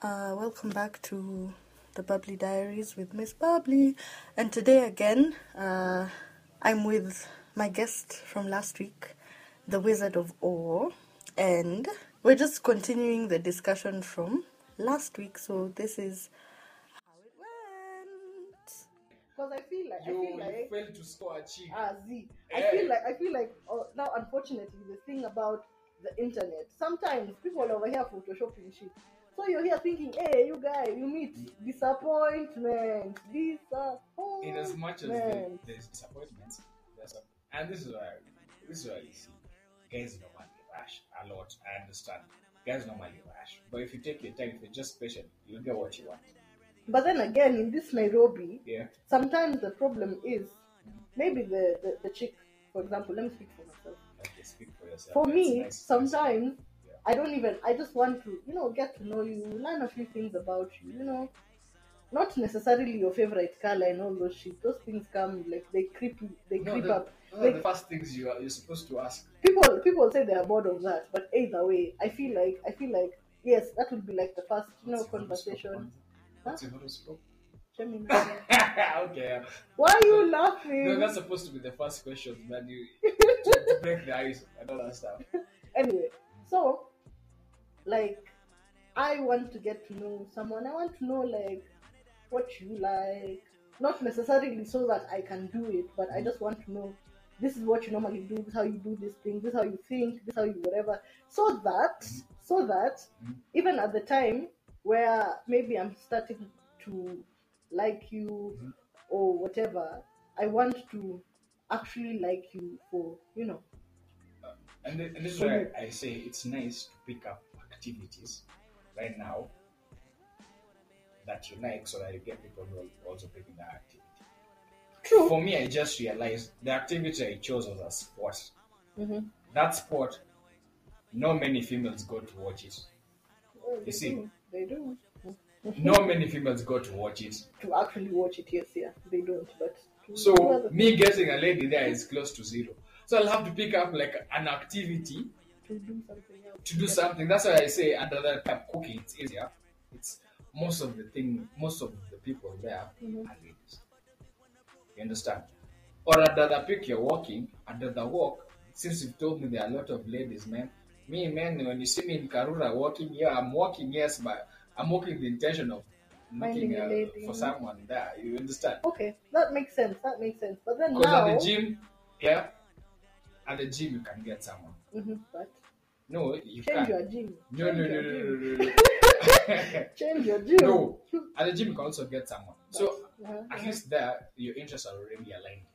Uh, welcome back to the Bubbly Diaries with Miss Bubbly. And today again, uh, I'm with my guest from last week, the Wizard of Ore. And we're just continuing the discussion from last week. So this is how it went. Because I feel like, You, I feel like, failed to score a cheek. ah, Z. I Eh. feel like, I feel like, oh, now unfortunately, the thing about the internet, sometimes people over here photoshopping shit. So you're here thinking, hey, you guys, you meet disappointment, disappointment. In as much as there, there's disappointments, there's some, and this is why this is why you see guys normally rush a lot. I understand. Guys normally rush, but if you take your time, if you're just patient, you'll get what you want. But then again, in this Nairobi, Yeah. sometimes the problem is maybe the, the, the chick, for example, let me speak for myself. Okay, speak for yourself. For That's me, nice. sometimes. I don't even, I just want to, you know, get to know you, learn a few things about you, you know. Not necessarily your favorite color and all those shit. Those things come like they creep, they No, creep the, up. no, Like- the first things you are you're supposed to ask. people people say they are bored of that but either way i feel like i feel like yes that would be like the first you know What's conversation? What's horoscope? Gemini. okay. why are you laughing? No, that's supposed to be the first question, man. You to, to break the ice and all that stuff. anyway so like i want to get to know someone. I want to know like what you like. Not necessarily so that i can do it but i just want to know this is what you normally do. This is how you do this thing. This is how you think. This is how you whatever. So that so that Mhm. even at the time where maybe i'm starting to like you Mhm. or whatever i want to actually like you for you know. And, th- and this is why I say it's nice to pick up activities right now that you like so that you get people who are also picking that activity. true For me, I just realized the activity I chose was a sport. Mhm. That sport, not many females go to watch it. Well, they see. do. They do. Not No, many females go to watch it. To actually watch it, yes, yeah. They don't, but. So me getting a lady there is close to zero. So I'll have to pick up like an activity To do something else. to do something. That's why I say under the time cooking, it's easier. It's most of the thing, most of the people there Mhm. are ladies. You understand? Or I'd rather you're walking, I'd rather walk. Since you've told me there are a lot of ladies, man. Me, man, when you see me in Karura walking, yeah, I'm walking, yes, but I'm walking with the intention of looking a uh, for someone there. You understand? Okay, that makes sense. That makes sense. But then Because now. at the gym, yeah, at the gym you can get someone. Mhm, but No, you change can't. your gym. No, no, Change no, your no, gym. no, no, no. Change your gym. No. At the gym, you can also get someone. So Uh-huh, at uh-huh. least there, your interests are already aligned.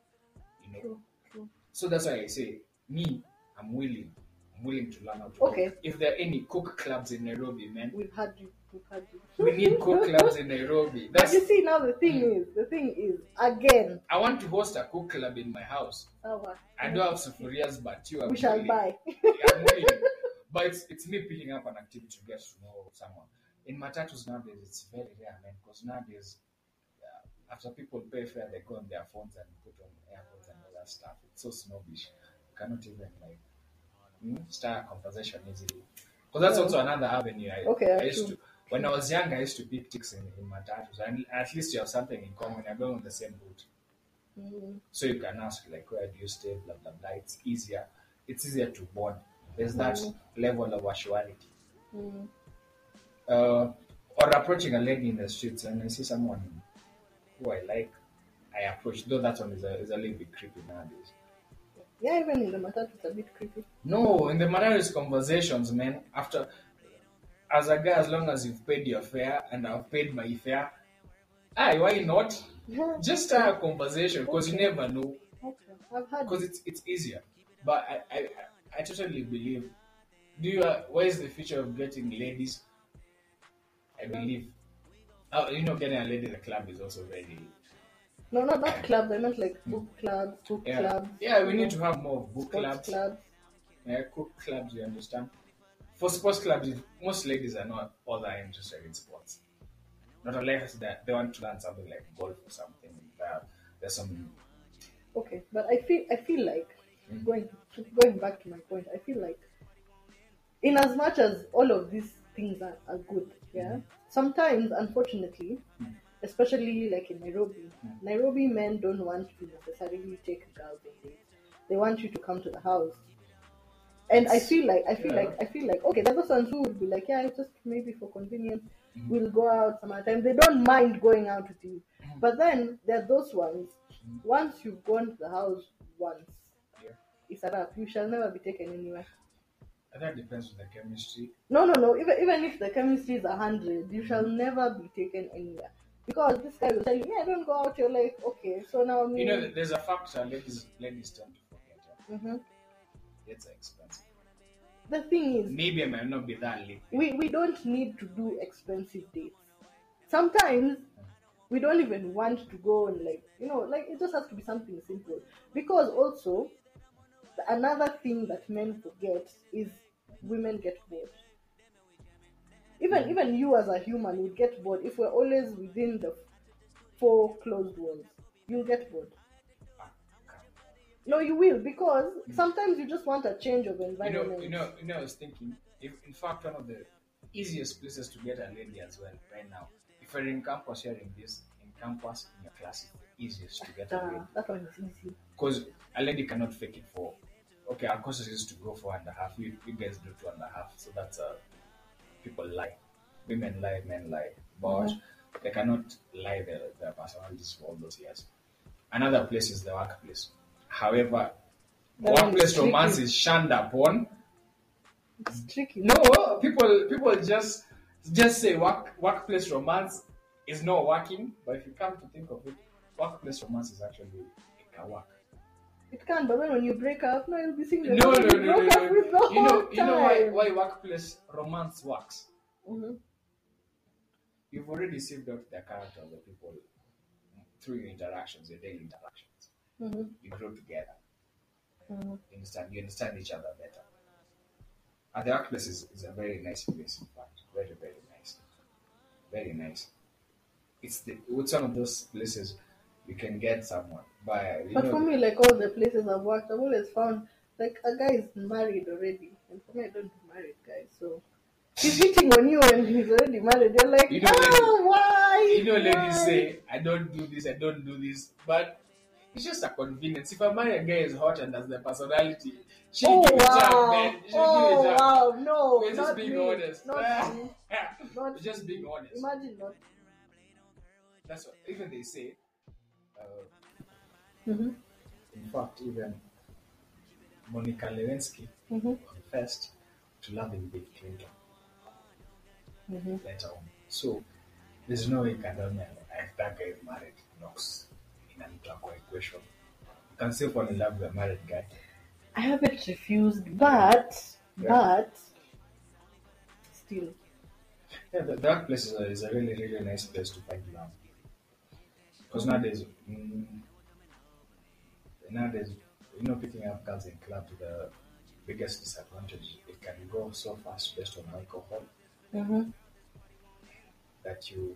You know. True, true. So that's why I say, me, I'm willing. I'm willing to learn how to Okay. cook. If there are any cook clubs in Nairobi, man, We've had you. We've had you. we need cook clubs in Nairobi. But you see, now the thing Mm. is, the thing is, again, I want to host a cook club in my house. our, I don't have sufurias, but you are we shall buy. I'm willing. But it's, it's me picking up an activity to get to know someone. In Matatus nowadays, it's very rare, man, because nowadays, uh, after people pay fare, they go on their phones and put on airpods and all that stuff. It's so snobbish. You cannot even, like, hmm, start a conversation easily. Because that's Yeah. also another avenue. I, Okay, I used to, when I was young, I used to pick chicks in, in Matatus. And at least you have something in common. You're going on the same route. Mm, So you can ask like where do you stay, blah blah blah. It's easier. It's easier to bond. There's that Mhm. level of assurity. mm. Uh, or approaching a lady in the streets and I see someone who I like, I approach. Though that one is a, is a little bit creepy nowadays. Yeah, even in the matatu, it's a bit creepy. No, in the matter marriage conversations, man. After, as a guy, as long as you've paid your fare and I've paid my fare, aye, why not? Yeah. Just start a conversation because you never know. Okay, I've had. because it's it's easier. But I, I I totally believe. Do you? Uh, where is the future of getting ladies? I believe. Oh, you know, getting a lady in the club is also very. No, not not clubs. I meant like book clubs, book Yeah, clubs. yeah. We need to have more book sports clubs, clubs. yeah, cook clubs. You understand? For sports clubs, most ladies are not all that interested in sports. Not unless that they want to learn something like golf or something. Uh, there's some. Okay, but I feel I feel like. Going going back to my point. I feel like, in as much as all of these things are, are good. Yeah. Sometimes, unfortunately, Mm. especially like in Nairobi, Mm. Nairobi men don't want to necessarily take girls on dates. They want you to come to the house. And I feel like I feel Yeah. like I feel like okay, there are those ones who would be like, yeah, it's just maybe for convenience. Mhm. We'll go out some other time. They don't mind going out with you. But then there are those ones. Once you've gone to the house once. It's a wrap. You shall never be taken anywhere. And that depends on the chemistry. No, no, no. Even even if the chemistry is a hundred, you shall never be taken anywhere. Because this guy will tell you, yeah, don't go out. You're like, okay, so now me. You know, there's a factor uh, ladies ladies tend to forget. Yeah? Mhm. It's expensive. The thing is, Maybe I might not be that late. we we don't need to do expensive dates. Sometimes mm. we don't even want to go and like you know like it just has to be something simple because also another thing that men forget is women get bored even even you as a human would get bored if we're always within the four closed walls you'll get bored no you will because sometimes you just want a change of environment. You know, you know, you know. I was thinking. If in fact one of the easiest places to get a lady as well right now. If you're in campus sharing this, in campus in your class, it's the easiest to get a lady Ah, that one is easy because a lady cannot fake it for. Okay, our courses used to go for and a half. You, you guys do two and a half, so that's uh, people lie, women lie, men lie, but Mhm. they cannot lie their, their personalities for all those years. Another place is the workplace. However, That workplace romance is shunned upon. it's tricky No, people people just just say work workplace romance is not working, but if you come to think of it, workplace romance is actually it can work. It can't, but then when you break up no you'll be single No, no, You no, no, broke no, up with the no. You know, you know why why workplace romance works. Mhm. You've already saved out the character of the people through your interactions, your daily interactions. Mhm. You grow together. Mhm. You understand. You understand each other better. And the workplace is, is a very nice place. In fact, very very nice, very nice. It's the it's one of those places you can get someone You But know, for me, like all the places I've worked, I've always found like a guy is married already, and for me, I don't do married guys. So he's hitting on you, and he's already married. You're like, You know, ah, why? You know, ladies say, I don't do this, I don't do this, but it's just a convenience. If a man a guy is hot and has the personality, she Oh give it up, wow! man. She Oh give it up. wow! No, We're just being me. honest. Not me. Not just being honest. Imagine not. That's what even they say. Uh, Mm-hmm. in fact, even Monica Lewinsky Mm-hmm. confessed to loving Bill Clinton Mm-hmm. later on. So there's no way you can tell me if that guy is married knocks in an equation. You can still fall in love with a married guy. I haven't refused, but Yeah. but still, Yeah, the dark place is a, is a really, really nice place to find love. Because nowadays, mm, nowadays, you know, picking up girls in clubs, is the biggest disadvantage it can go so fast based on alcohol mm-hmm. that you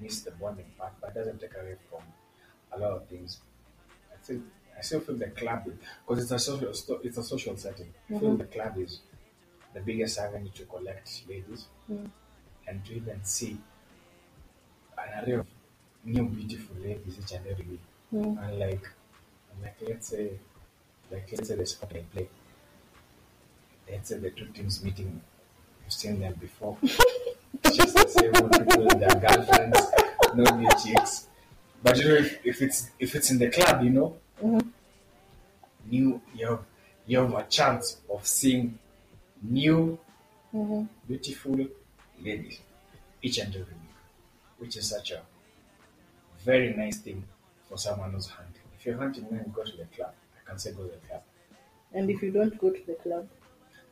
miss the bonding part, but it doesn't take away from a lot of things. I think I still feel the club because it's a social it's a social setting. I feel Mhm. the club is the biggest avenue to collect ladies Mm. and to even see an array of new beautiful ladies each and every week. Mm. And like, let's say, like let's say the sport they play. Let's say the two teams meeting. You've seen them before. it's just the same old people with their girlfriends, no new chicks. But you know, if, if it's if it's in the club, you know, Mhm. new you have you have a chance of seeing new Mm-hmm. beautiful ladies each and every week, which is such a very nice thing for someone who's hunting. You're hunting, then go to the club. I can say go to the club. And if you don't go to the club,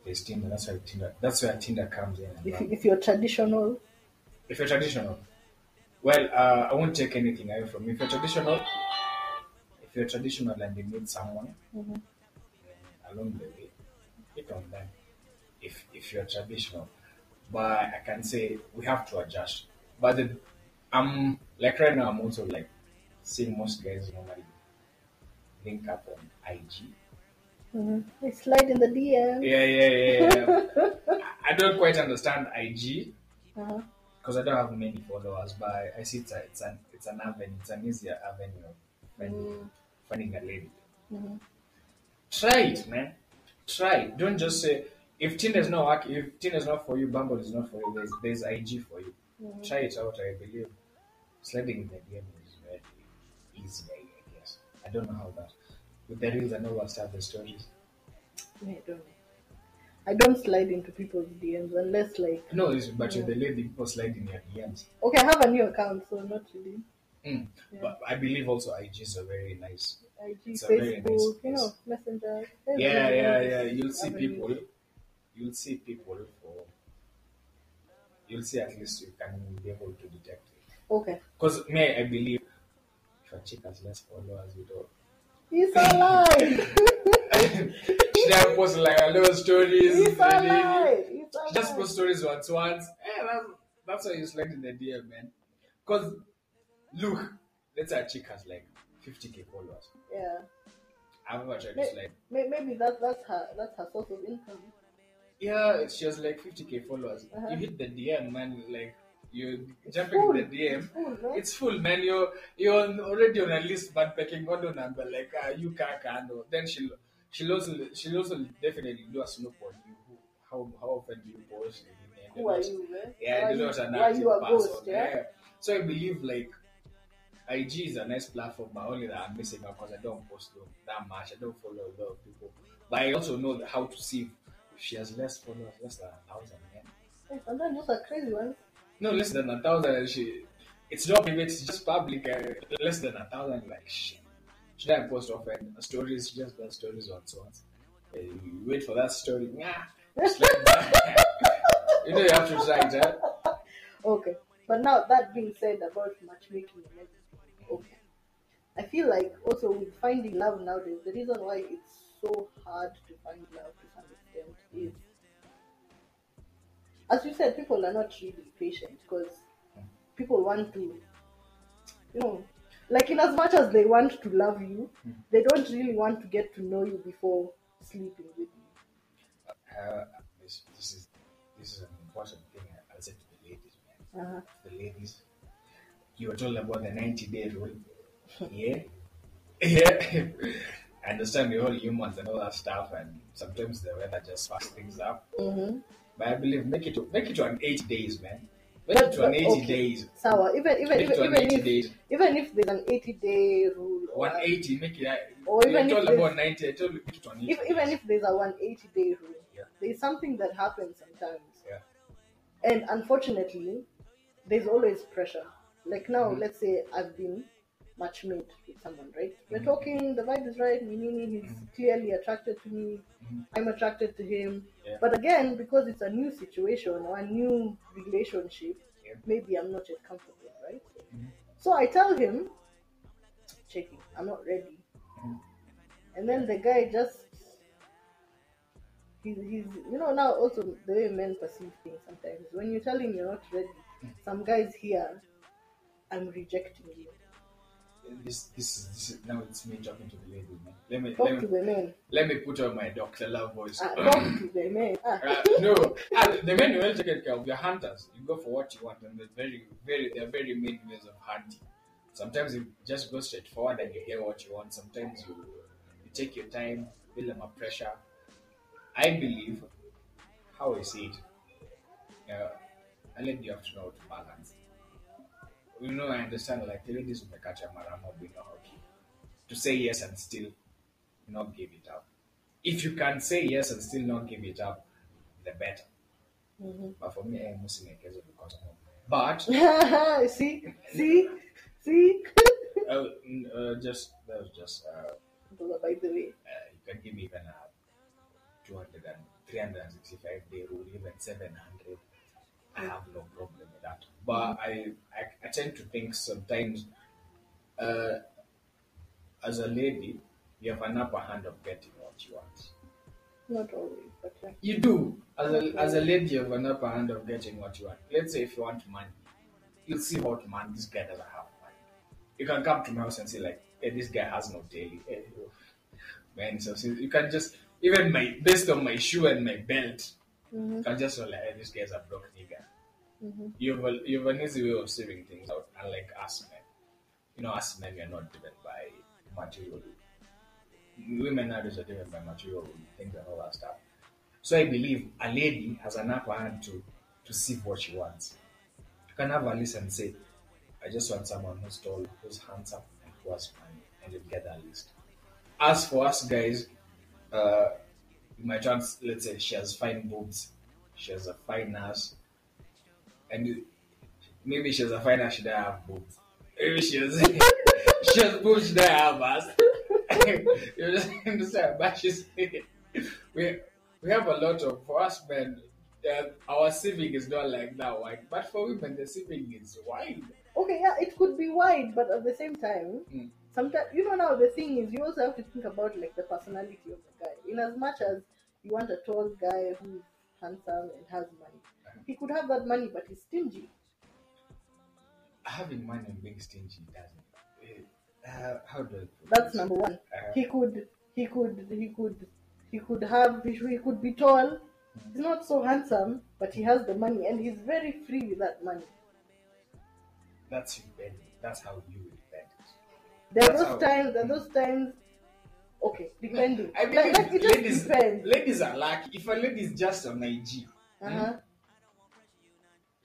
There's Tinder. That's where Tinder. That's where Tinder comes in. if, run. if you're traditional, If you're traditional, well, uh, I won't take anything away from you. If you're traditional, if you're traditional and you meet someone Mhm. along the way, hit on them. If if you're traditional, but I can say we have to adjust. But the, I'm like right now, I'm also like seeing most guys normally link up on IG They slide in the DM. Yeah, yeah, yeah. I don't quite understand IG Uh-huh. because I don't have many followers, but I, see it's a, it's an it's an avenue, it's an easier avenue of finding, finding a lady. Mhm. Try it, man. Try. it. Don't just say if Tinder is not work, if Tinder is not for you, Bumble is not for you. There's there's IG for you. Try it out. I believe sliding in the DM is very easy. I don't know how that. With the reels and all that stuff, the stories. I don't. I don't slide into people's DMs unless like No, it's, but you're the lady people slide in your DMs. okay, I have a new account, so not really. Mm. Yeah. But I believe also IG is a very nice. IG, It's a very Facebook, nice you know. Messenger. Yeah, yeah, yeah. You'll see people. You'll see people for. You'll see at least you can be able to detect it. Okay. Because me, I believe if a chick has less followers, you don't. He's alive. Should I post like a little stories? He's with the lady? alive. He's She just alive. post stories once, once. Eh, that's, that's why you slide in the DM, man. Because look, let's say a chick has like 50k followers. Yeah. I've never tried to May- slide. Maybe that's that's her that's her source of income. Yeah, she has like 50k followers. Uh-huh. You hit the DM, man, like you're jumping full. in the DM. It's full, right? It's full, man. You're you're already on a list, but picking one number like uh, you can't handle. Then she'll she'll also she'll also definitely do a snoop on you. How how often do you post? Who are you, man? Yeah, you're you, not an active you a person. ghost? Yeah. So I believe like IG is a nice platform, but only that I'm missing out because I don't post that much. I don't follow a lot of people, but I also know how to see if she has less followers, less than a thousand. Man. Hey, Sometimes those are crazy ones. No, less than a thousand. She, it's not private. It's just public. Uh, less than a thousand. Like shit. Should I post often? Stories. She just does stories once once. Uh, you wait for that story. Nah. That. you know you have to try it. Huh? Okay. But now that being said about matchmaking okay. I feel like also with finding love nowadays, the reason why it's so hard to find love to some extent is, as you said, people are not really patient because people want to, you know, like in as much as they want to love you, they don't really want to get to know you before sleeping with you. Uh, this, this is this is an important thing. I- I'll say to the ladies, man. Uh-huh. The ladies, you were told about the ninety day rule. Yeah, yeah. I understand we're all humans and all that stuff, and sometimes the weather just fucks things up. Mm-hmm. But I believe make it to make it to an eighty days, man. Make it to an eighty okay. days. Sour. Even even even, even if days. even if there's an 80 day rule One eighty, make it. Or even if about ninety. I told you make it to an eighty. if, even if there's a 180 day rule Yeah. there's something that happens sometimes Yeah. and unfortunately there's always pressure like now Mhm. let's say i've been match made with someone right we're Mhm. talking the vibe is right Minini, he's Mhm. clearly attracted to me Mhm. i'm attracted to him Yeah. but again because it's a new situation or a new relationship Yeah. maybe i'm not yet comfortable right Mhm. so i tell him checking i'm not ready Mhm. and then the guy just he's, he's you know now also the way men perceive things sometimes when you tell him you're not ready some guys here i'm rejecting you This this is this is now it's me talking to the lady, man. Let me talk let to me, the men let me put on my Doctor Love voice. ah, talk to the men. Uh, no, uh, the men will take care of. You're hunters. You go for what you want, and there's very, very, there are very many ways of hunting. Sometimes you just go straight forward and you get what you want. Sometimes you you take your time, build them up pressure. I believe how I see it. Uh, I let you have to know how to balance. You know, I understand like the ladies will catch a maramo, we know how to to say yes and still not give it up. If you can say yes and still not give it up, the better. Mhm. But for me, I'm mostly because of But see see see uh, uh, just that was just uh, by the way uh, you can give me even a 200 and 365 day rule, even 700. I have no problem with that. But I, I, I tend to think sometimes, uh, as a lady, you have an upper hand of getting what you want. not always but yeah You do. As a, as a lady, you have an upper hand of getting what you want. Let's say if you want money, you'll see what man this guy doesn't have money. You can come to my house and say like, hey, this guy has no daily. Hey, man, so you can just even my based on my shoe and my belt, Mhm. you can just like hey, this guy's a broke nigga. Mhm. You have a, you have an easy way of saving things out, unlike us men. You know, us men we are not driven by material. Women nowadays are driven by material things and all that stuff. So I believe a lady has an upper hand to to see what she wants. You can have a list and say, I just want someone who's tall, who's handsome, and who has money, and you get that list. As for us guys, uh, might want, let's say, she has fine boobs, she has a fine ass, and maybe she has a fine ass, she doesn't have boobs. Maybe she has, she has boobs, she doesn't have ass. you just understand? But she's, we, we have a lot of, for us men, uh, our saving is not like that wide. But for women, the saving is wide. Okay, yeah, it could be wide, but at the same time, Mm. sometimes you know now the thing is you also have to think about like the personality of the guy. In as much as you want a tall guy who's handsome and has money, he could have that money, but he's stingy. Having money and being stingy doesn't. Uh, how do I put That's this? number one. Uh, He could, he could, he could, he could have, he could be tall. He's not so handsome, but he has the money, and he's very free with that money. that's rebellion. That's how you rebel. There are those times, there are those times. Okay, depending. I mean, like, like, ladies, depends. ladies are lucky. If a lady is just on IG, Uh-huh.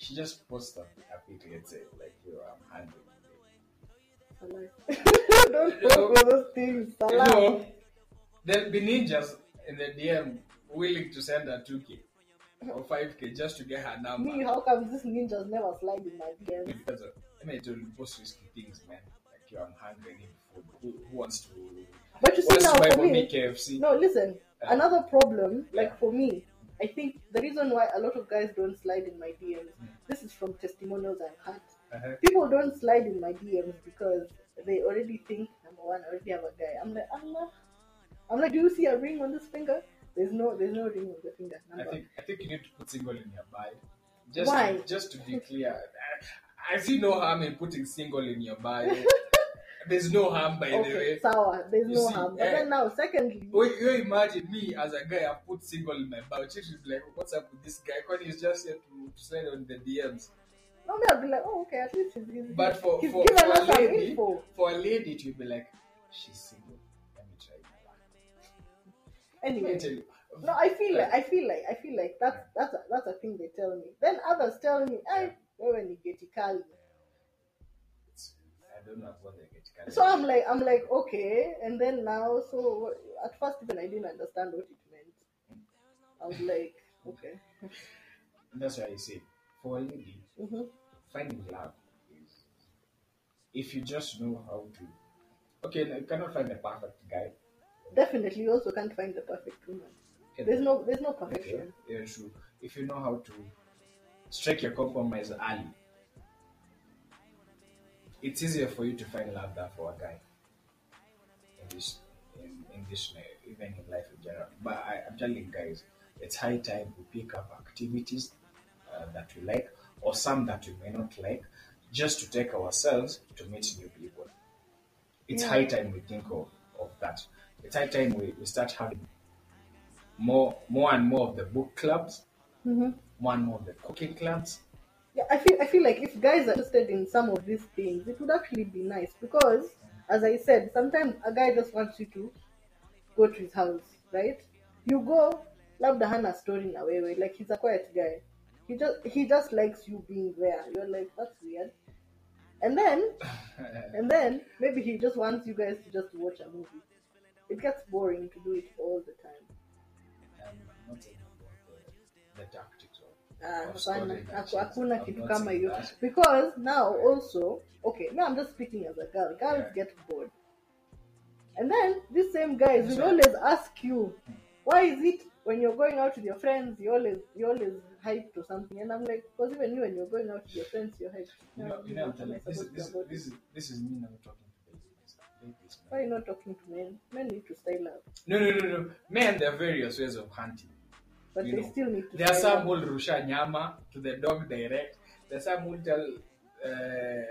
She just posts a, a pic, let's say, like, yo, I'm hungry. today. Don't talk about those things. You know, there'll be ninjas in the DM willing to send her 2K or 5K just to get her number. Me, how come this ninjas never slide in my DMs? Because of, I mean, to post risky things, man. Like, yo, I'm hungry, food. Who, who wants to, But you see now to for me KFC? no, listen. Yeah. Another problem, like Yeah. for me, I think the reason why a lot of guys don't slide in my DMs, this is from testimonials I've had. Uh-huh. People don't slide in my DMs because they already think number one, I already have a guy. I'm like, Allah. I'm like, do you see a ring on this finger? There's no, there's no ring on the finger. Number. I think I think you need to put single in your bio. Just Why? To, just to be clear, I, I see no harm in putting single in your bio. There's no harm, by the okay, way. sour. There's You no see, harm. But eh, then now, secondly, Wait, you imagine me as a guy, I put single in my bio. Is like, what's up with this guy? Because he's just here to, to slide on the DMs. No, normally I'll be like, oh, okay, at least he's, he's, But for he's for, for a lady, info. for a lady, it will be like, she's single. Let me try. Let me Anyway, tell you. no, I feel like I feel like I feel like that's that's a, that's a thing they tell me. Then others tell me, I wewe ni geti kali. It's, I don't know what they get. carried So I'm like I'm like okay, and then now so at first even I didn't understand what it meant. I was like okay. That's why I say, for a lady, hmm finding love is if you just know how to. Okay, you cannot find the perfect guy. Definitely, you also can't find the perfect woman. There's no there's no Okay, perfection. yeah, true. If you know how to strike your compromise early, it's easier for you to find love than for a guy. In this, in, in this, even in life in general. But I, I'm telling guys, it's high time we pick up activities uh, that we like, or some that we may not like, just to take ourselves to meet new people. It's Yeah. high time we think of, of that. It's high time we, we start having more more and more of the book clubs, hmm more and more of the cooking clubs. Yeah, I feel I feel like if guys are interested in some of these things, it would actually be nice because, as I said, sometimes a guy just wants you to go to his house, right? You go, labda hana story na wewe, like he's a quiet guy. He just he just likes you being there. You're like that's weird. And then and then maybe he just wants you guys to just watch a movie. It gets boring to do it all the time. Hapana, achievements. hakuna kitu kama hiyo because now also okay now i'm just speaking as a girl. Girls Yeah. get bored. And then this same guys will always ask you why is it when you're going out with your friends you always you always hyped or something? And i'm like because even you when you're going out with your friends you're hyped. You know, you know, this, is, this is me now talking why not talking to men? Men need to style up No, no, no, no. Men, there are various ways of hunting. But You they know, still need to There are some up. who will rusha nyama to the dog direct. There are some who will tell, uh,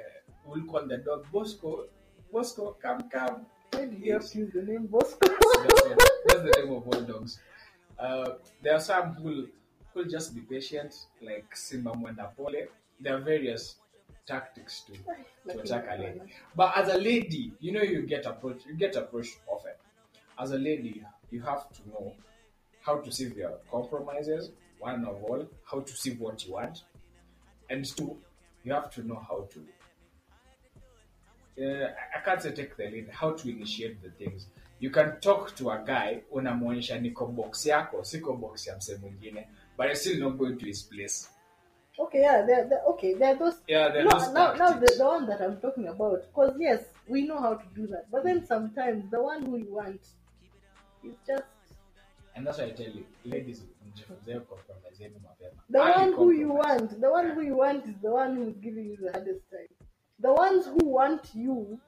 will call the dog, Bosco, Bosco, come, come. Why did you use the name Bosco? that's, what, that's the name of all dogs. Uh, there are some who who'll just be patient, like Simba Mwenda Pole. There are various tactics to, to attack a lady. But as a lady, you know you get approached you get approached often. As a lady, you have to know how to see your compromises, one of all, how to see what you want. And two, you have to know how to uh, I can't say take the lead, how to initiate the things. You can talk to a guy unamwonyesha niko box yako, siko box ya msee mwingine, but you're still not going to his place. Okay, yeah, they're, they're, okay, there are those. Yeah, there are no, those now, now the, the one that I'm talking about, because yes, we know how to do that, but then sometimes the one who you want is just And that's why I tell you, ladies, mjifunze compromise yenu mapema. the one who you want. The one who you want is the one who's giving you the hardest time. The ones who want you,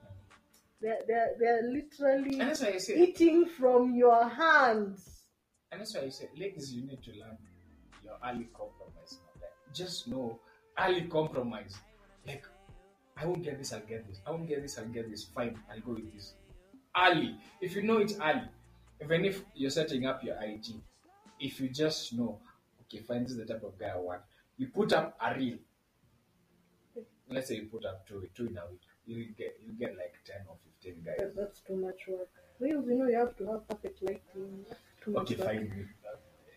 they're they're, they're literally And that's why I say, eating from your hands. and that's why I say, ladies, you need to learn your early compromise. mapema. Just know early compromise. Like, I won't get this, I'll get this. I won't get this, I'll get this. Fine, I'll go with this. Early. If you know it's early, even if you're setting up your IG, if you just know, okay, fine, this is the type of guy I want, you put up a reel. Let's say you put up two, two in a week. You get you get like ten or fifteen guys. That- That's too much work. Reels, you know, you have to have perfect lighting. Too much Okay, work. fine.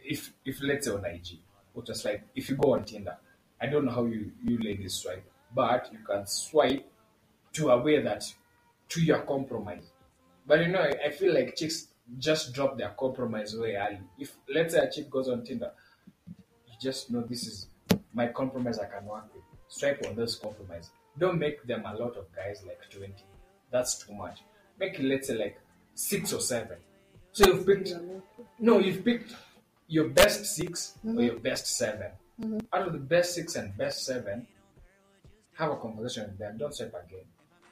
If if let's say on IG, or just like if you go on Tinder, I don't know how you you ladies swipe, but you can swipe to a way that to your compromise. But you know, I feel like chicks just drop their compromise way early. If let's say a chick goes on Tinder, you just know this is my compromise I can work with. Swipe on those compromise. Don't make them a lot of guys like twenty. That's too much. Make it let's say like six or seven. So you've picked no, you've picked your best 6 or mm-hmm. your best 7 mm-hmm. Out of the best six and best seven, have a conversation with them. Don't swipe again.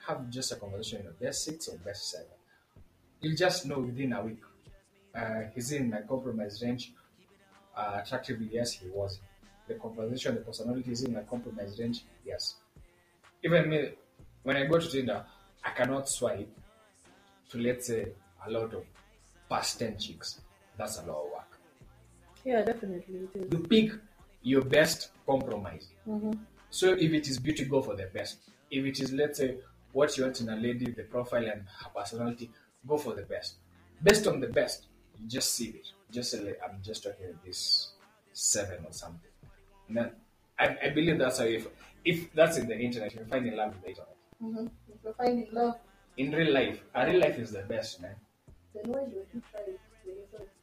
Have just a conversation with your best six or best seven. You'll just know within a week. Uh, he's in my compromise range. Uh, attractively, yes, he was. The conversation, the personality is in my compromise range, yes. Even me, when I go to Tinder, I cannot swipe to let's say a lot of past 10 chicks. That's a lot of work. Yeah, definitely. You pick your best compromise. Mm-hmm. So if it is beauty, go for the best. If it is, let's say, what you want in a lady, the profile and her personality, go for the best. Based on the best, you just see it. Just say, like, I'm just talking with this seven or something. And then I, I believe that's how if if that's in the internet, you find in love with the internet. Mm-hmm. If you're finding love, In real life, a real life is the best, man. then why don't you try it?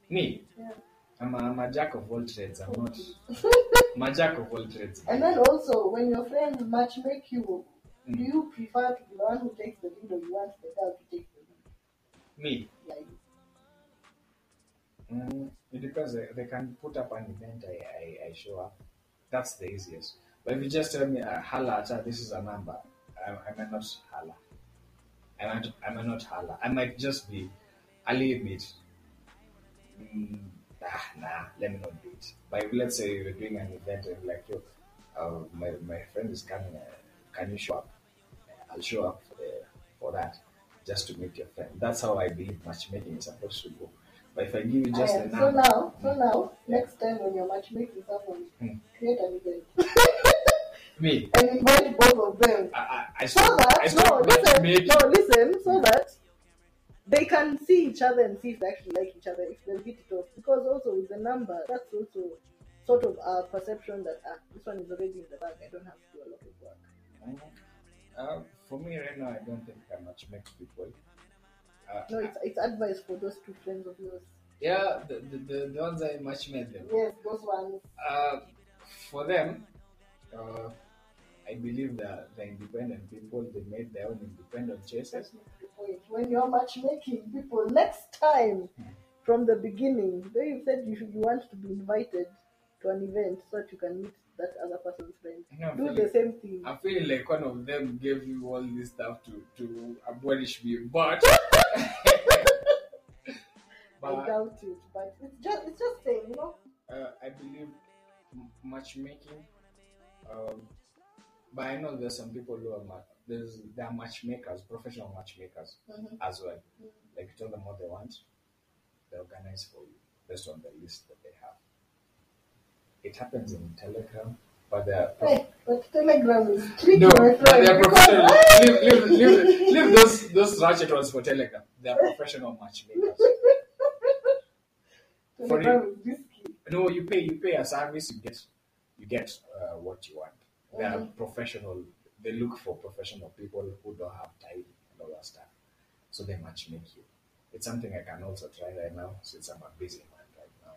Me, Yeah. I'm a, I'm a jack of all trades. I'm not. I'm a jack of all trades. And then also, when your friends match make you, Mm. do you prefer to be the one who takes the lead or you want the girl to take? Me. Mm, it depends. They, they can put up an event. I, I, I show up. That's the easiest. But if you just tell me, uh, at this is a number, I, I might not holla. I might, I might not holla. I might just be a little bit. Mm, ah, nah, let me not do it. But if, let's say you're doing an event and like, yo, uh, my, my friend is coming, uh, can you show up? I'll show up for, the, for that, just to meet your friend. That's how I believe matchmaking is supposed to go. But if I give you just the so number, now, so now, next time when you're matchmaking someone, Hmm. create an event me, and invite both of them. I, I, I So stop, I that no, listen, no, listen, so that they can see each other and see if they actually like each other, if they'll hit it off. Because also with the number, that's also sort of a perception that ah, this one is already in the bag. I don't have to do a lot of work. Uh, for me right now, I don't think I matchmake people. Uh, No, it's it's advice for those two friends of yours. yeah, the, the, the, the ones I matchmade them. Yes, those ones. Uh, for them, uh, I believe that the independent people they made their own independent choices. That's not the point. When you're matchmaking people, next time from the beginning, though you said you should, you want to be invited to an event so that you can meet that other person's friend. You I'm Do the same thing. I'm feeling like one of them gave you all this stuff to to abolish me, but I doubt it, but it's just it's just saying, you know. uh, I believe m- matchmaking um, But I know there's some people who are ma- there's there are matchmakers, professional matchmakers Mhm. as well. Like you tell them what they want, they organize for you based on the list that they have. It happens in Telegram, but they're prof- Hey, but Telegram is tricky, no, my friend. they're because- professional. leave, leave, leave, leave those those ratchet ones for Telegram. They're professional matchmakers. For risky. No, you pay you pay a service, you get you get uh, what you want. They are Mhm. professional. They look for professional people who don't have time and all that stuff. So they matchmake you. It's something I can also try right now since I'm a busy man right now.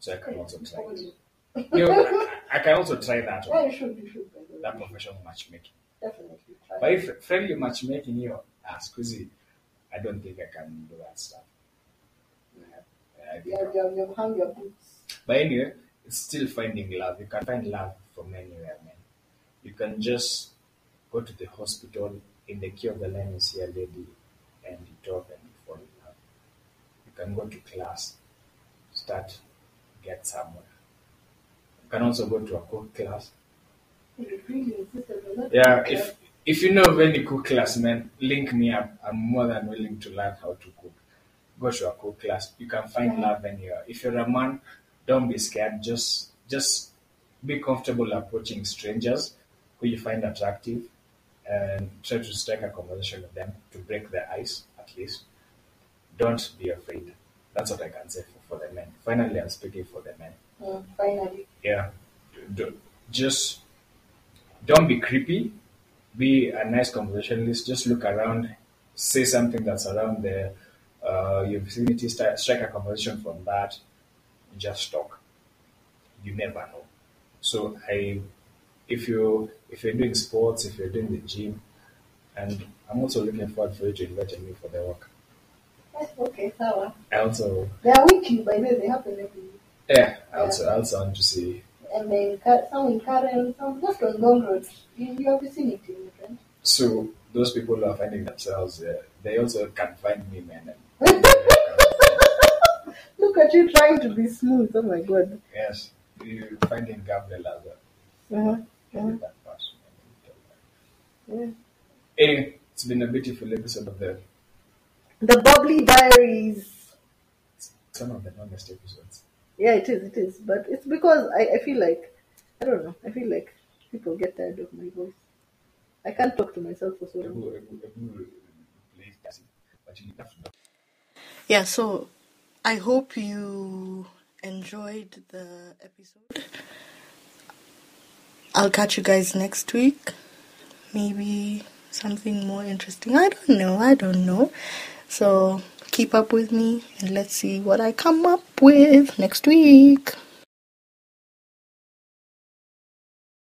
So I can also try it. You know, I, can also try that Yeah, one, you should, you should. that professional matchmaking. Definitely try. But if friendly matchmaking, you know, ah, squeezy, I don't think I can do that stuff. I think You have, you you hung your boots. But anyway, it's still finding love. You can find love from anywhere, man. You can just go to the hospital, in the queue of the line, you see a lady, and you talk and you fall in love. You can go to class, start, get somewhere. Can also go to a cook class. You really insisted on that. Yeah, if if you know of any cook class, man, link me up. I'm more than willing to learn how to cook. Go to a cook class. You can find love anywhere. If you're a man, don't be scared. Just just be comfortable approaching strangers who you find attractive and try to strike a conversation with them to break the ice at least. Don't be afraid. That's what I can say for, for the men. Finally, I'm speaking for the men Mm, finally. yeah just don't be creepy. Be a nice conversationalist. Just look around. Say something that's around the uh, your vicinity start, strike a conversation from that. Just talk. You never know. So i if you if you're doing sports if you're doing the gym and i'm also looking forward for you to invite me for the work Okay, sawa. i also They are weekly, by the way, they happen every week. Yeah i also I also to see And then some in Karen, some just on Ngong Road, in your vicinity, my friend. So those people who are finding themselves, uh, they also can find me, man. Look at you trying to be smooth. Oh my god. yes, you finding Gabriel as well. Uh-huh. That part. Yeah. Anyway, it's been a beautiful episode of the The Bubbly Diaries. some of the longest episodes. Yeah, it is, it is. But it's because I, I feel like, I don't know, I feel like people get tired of my voice. I can't talk to myself for so long. Yeah, so I hope you enjoyed the episode. I'll catch you guys next week. Maybe something more interesting. I don't know. I don't know. So keep up with me and let's see what I come up with next week.